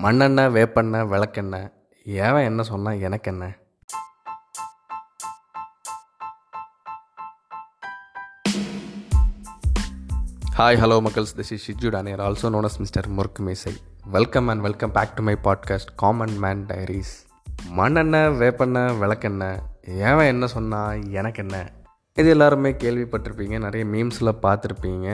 மண்ணெண்ணெய் வேப்பெண்ணெய் விளக்கெண்ணெய். ஏவன் என்ன சொன்னால் எனக்கு என்ன? Hi hello மக்கள்ஸ் this is Shiju Daniyar also known as mister Murukku Mesai welcome and welcome back to my podcast common man diaries மண்ணெண்ணெய் வேப்பெண்ணெய் விளக்கெண்ணெய். ஏவன் என்ன சொன்னால் எனக்கு என்ன? இது எல்லாருமே கேள்விப்பட்டிருப்பீங்க நிறைய மீம்ஸில் பார்த்துருப்பீங்க.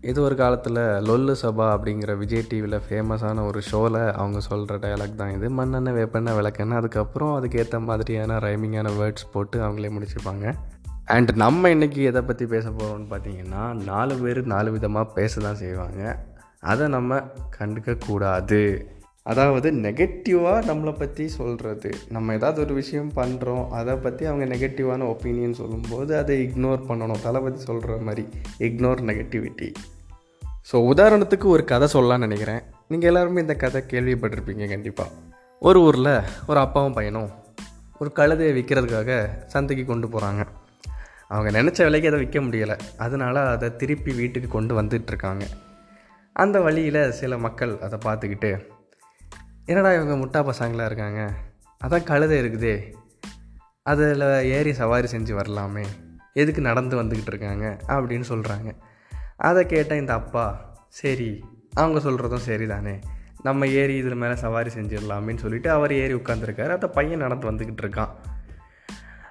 இது ஒரு காலத்தில் லொல்லு சபா அப்படிங்கிற விஜய் டிவியில் ஃபேமஸான ஒரு ஷோவில் அவங்க சொல்கிற டயலாக் தான் இது. மண்ணெண்ண வேப்பெண்ண விளக்கெண்ண அதுக்கப்புறம் அதுக்கேற்ற மாதிரியான ரைமிங்கான வேர்ட்ஸ் போட்டு அவங்களே முடிச்சுப்பாங்க அண்ட் நம்ம இன்றைக்கி எதை பற்றி பேச போகிறோம்னு பார்த்தீங்கன்னா நாலு பேர் நாலு விதமாக பேச தான் செய்வாங்க. அதை நம்ம கண்டுக்கக்கூடாது. அதாவது நெகட்டிவாக நம்மளை பற்றி சொல்கிறது நம்ம ஏதாவது ஒரு விஷயம் பண்ணுறோம் அதை பற்றி அவங்க நெகட்டிவான ஒப்பீனியன் சொல்லும்போது அதை இக்னோர் பண்ணணும். தலை பற்றி சொல்கிற மாதிரி இக்னோர் நெகட்டிவிட்டி ஸோ உதாரணத்துக்கு ஒரு கதை சொல்லலாம்னு நினைக்கிறேன். நீங்கள் எல்லாருமே இந்த கதை கேள்விப்பட்டிருப்பீங்க கண்டிப்பாக ஒரு ஊரில் ஒரு அப்பாவும் பையனும் ஒரு கழுதையை விற்கிறதுக்காக சந்தைக்கு கொண்டு போகிறாங்க அவங்க நினச்ச விலைக்கு அதை விற்க முடியலை. அதனால் அதை திருப்பி வீட்டுக்கு கொண்டு வந்துட்டுருக்காங்க அந்த வழியில் சில மக்கள் அதை பார்த்துக்கிட்டு என்னடா இவங்க முட்டா பசங்களாக இருக்காங்க? அதான் கழுதை இருக்குதே. அதில் ஏறி சவாரி செஞ்சு வரலாமே. எதுக்கு நடந்து வந்துக்கிட்டு இருக்காங்க? அப்படின்னு சொல்கிறாங்க அதை கேட்ட இந்த அப்பா சரி அவங்க சொல்கிறதும் சரி தானே நம்ம ஏறி இதில் மேலே சவாரி செஞ்சிடலாமேன்னு சொல்லிட்டு அவர் ஏறி உட்காந்துருக்காரு அந்த பையன் நடந்து வந்துக்கிட்டு இருக்கான்.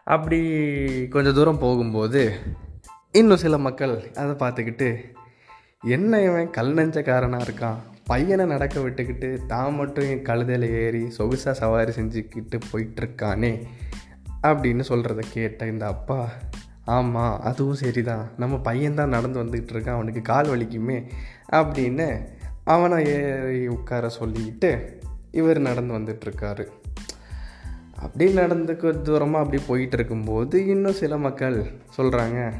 அப்படி கொஞ்சம் தூரம் போகும்போது இன்னும் சில மக்கள் அதை பார்த்துக்கிட்டு என்ன இவன் கல் நெஞ்சக்காரனாக இருக்கான்? பையனை நடக்க விட்டுக்கிட்டு தான் மட்டும் என் கழுதையில் ஏறி சொகுசாக சவாரி செஞ்சுக்கிட்டு போயிட்டுருக்கானே அப்படின்னு சொல்கிறத கேட்ட இந்த அப்பா ஆமாம் அதுவும் சரிதான். நம்ம பையன்தான் நடந்து வந்துக்கிட்டு இருக்கான் அவனுக்கு கால் வலிக்குமே அப்படின்னு அவனை ஏறி உட்கார சொல்லிக்கிட்டு இவர் நடந்து வந்துட்டுருக்காரு. அப்படி நடந்து தூரமாக அப்படி போயிட்டு இருக்கும்போது இன்னும் சில மக்கள் சொல்கிறாங்க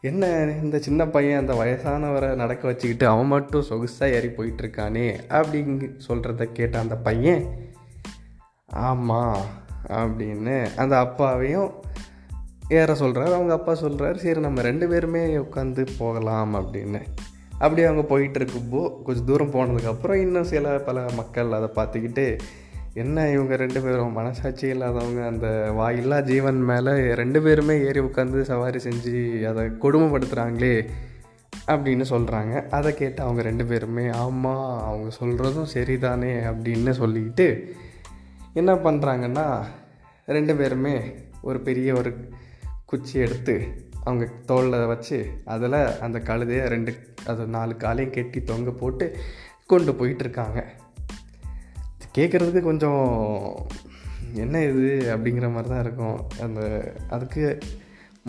என்ன இந்த சின்ன பையன் அந்த வயசானவரை நடக்க வச்சுக்கிட்டு அவன் மட்டும் சொகுசாக ஏறி போயிட்டுருக்கானே அப்படிங்க சொல்கிறத கேட்ட அந்த பையன் ஆமாம் அப்படின்னு அந்த அப்பாவையும் ஏற சொல்கிறார் அவங்க அப்பா சொல்கிறாரு சரி நம்ம ரெண்டு பேருமே உட்காந்து போகலாம் அப்படின்னு. அப்படி அவங்க போயிட்டு இருக்கும்போ கொஞ்சம் தூரம் போனதுக்கப்புறம் இன்னும் சில பல மக்கள் அதை பார்த்துக்கிட்டு என்ன இவங்க ரெண்டு பேரும்? மனசாட்சி இல்லாதவங்க அந்த வாயில்லா ஜீவன் மேலே ரெண்டு பேருமே ஏறி உட்காந்து சவாரி செஞ்சு அதை கொடுமைப்படுத்துகிறாங்களே அப்படின்னு சொல்கிறாங்க அதை கேட்டு அவங்க ரெண்டு பேருமே ஆமாம் அவங்க சொல்கிறதும் சரிதானே அப்படின்னு சொல்லிக்கிட்டு என்ன பண்ணுறாங்கன்னா ரெண்டு பேருமே ஒரு பெரிய ஒரு குச்சி எடுத்து அவங்க தோளில் வச்சு அதில் அந்த கழுதையை ரெண்டு அது நாலு காலையும் கெட்டி தொங்க போட்டு கொண்டு போயிட்டுருக்காங்க கேட்குறதுக்கு கொஞ்சம் என்ன இது அப்படிங்கிற மாதிரி தான் இருக்கும். அந்த அதுக்கு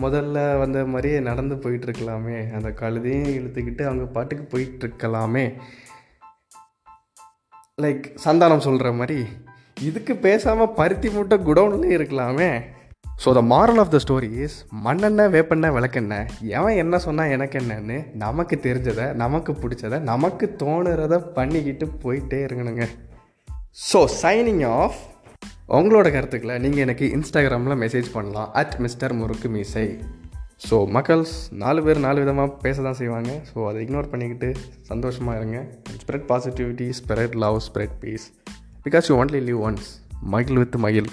முதல்ல வந்த மாதிரியே நடந்து போயிட்டுருக்கலாமே அந்த கழுதையும் இழுத்துக்கிட்டு அவங்க பாட்டுக்கு போயிட்டுருக்கலாமே லைக் சந்தானம் சொல்கிற மாதிரி இதுக்கு பேசாமல் பருத்தி மூட்டை குடவுன்லேயே இருக்கலாமே. So the moral of the story is மண்ணெண்ணெய் வேப்பெண்ணெய் விளக்கெண்ணெய். எவன் என்ன சொன்னால் எனக்கு என்னன்னு நமக்கு தெரிஞ்சதை நமக்கு பிடிச்சதை நமக்கு தோணுறதை பண்ணிக்கிட்டு போயிட்டே இருக்கணுங்க. ஸோ சைனிங் ஆஃப் உங்களோட கருத்துக்களை நீங்கள் எனக்கு இன்ஸ்டாகிராமில் மெசேஜ் பண்ணலாம். அட் மிஸ்டர் முறுக்கு மீசை ஸோ மக்கள்ஸ் நாலு பேர் நாலு விதமாக பேச தான் செய்வாங்க. ஸோ அதை இக்னோர் பண்ணிக்கிட்டு சந்தோஷமாக இருங்க. Spread positivity spread love spread peace because you only live once மகிழ் வித் மகிழ்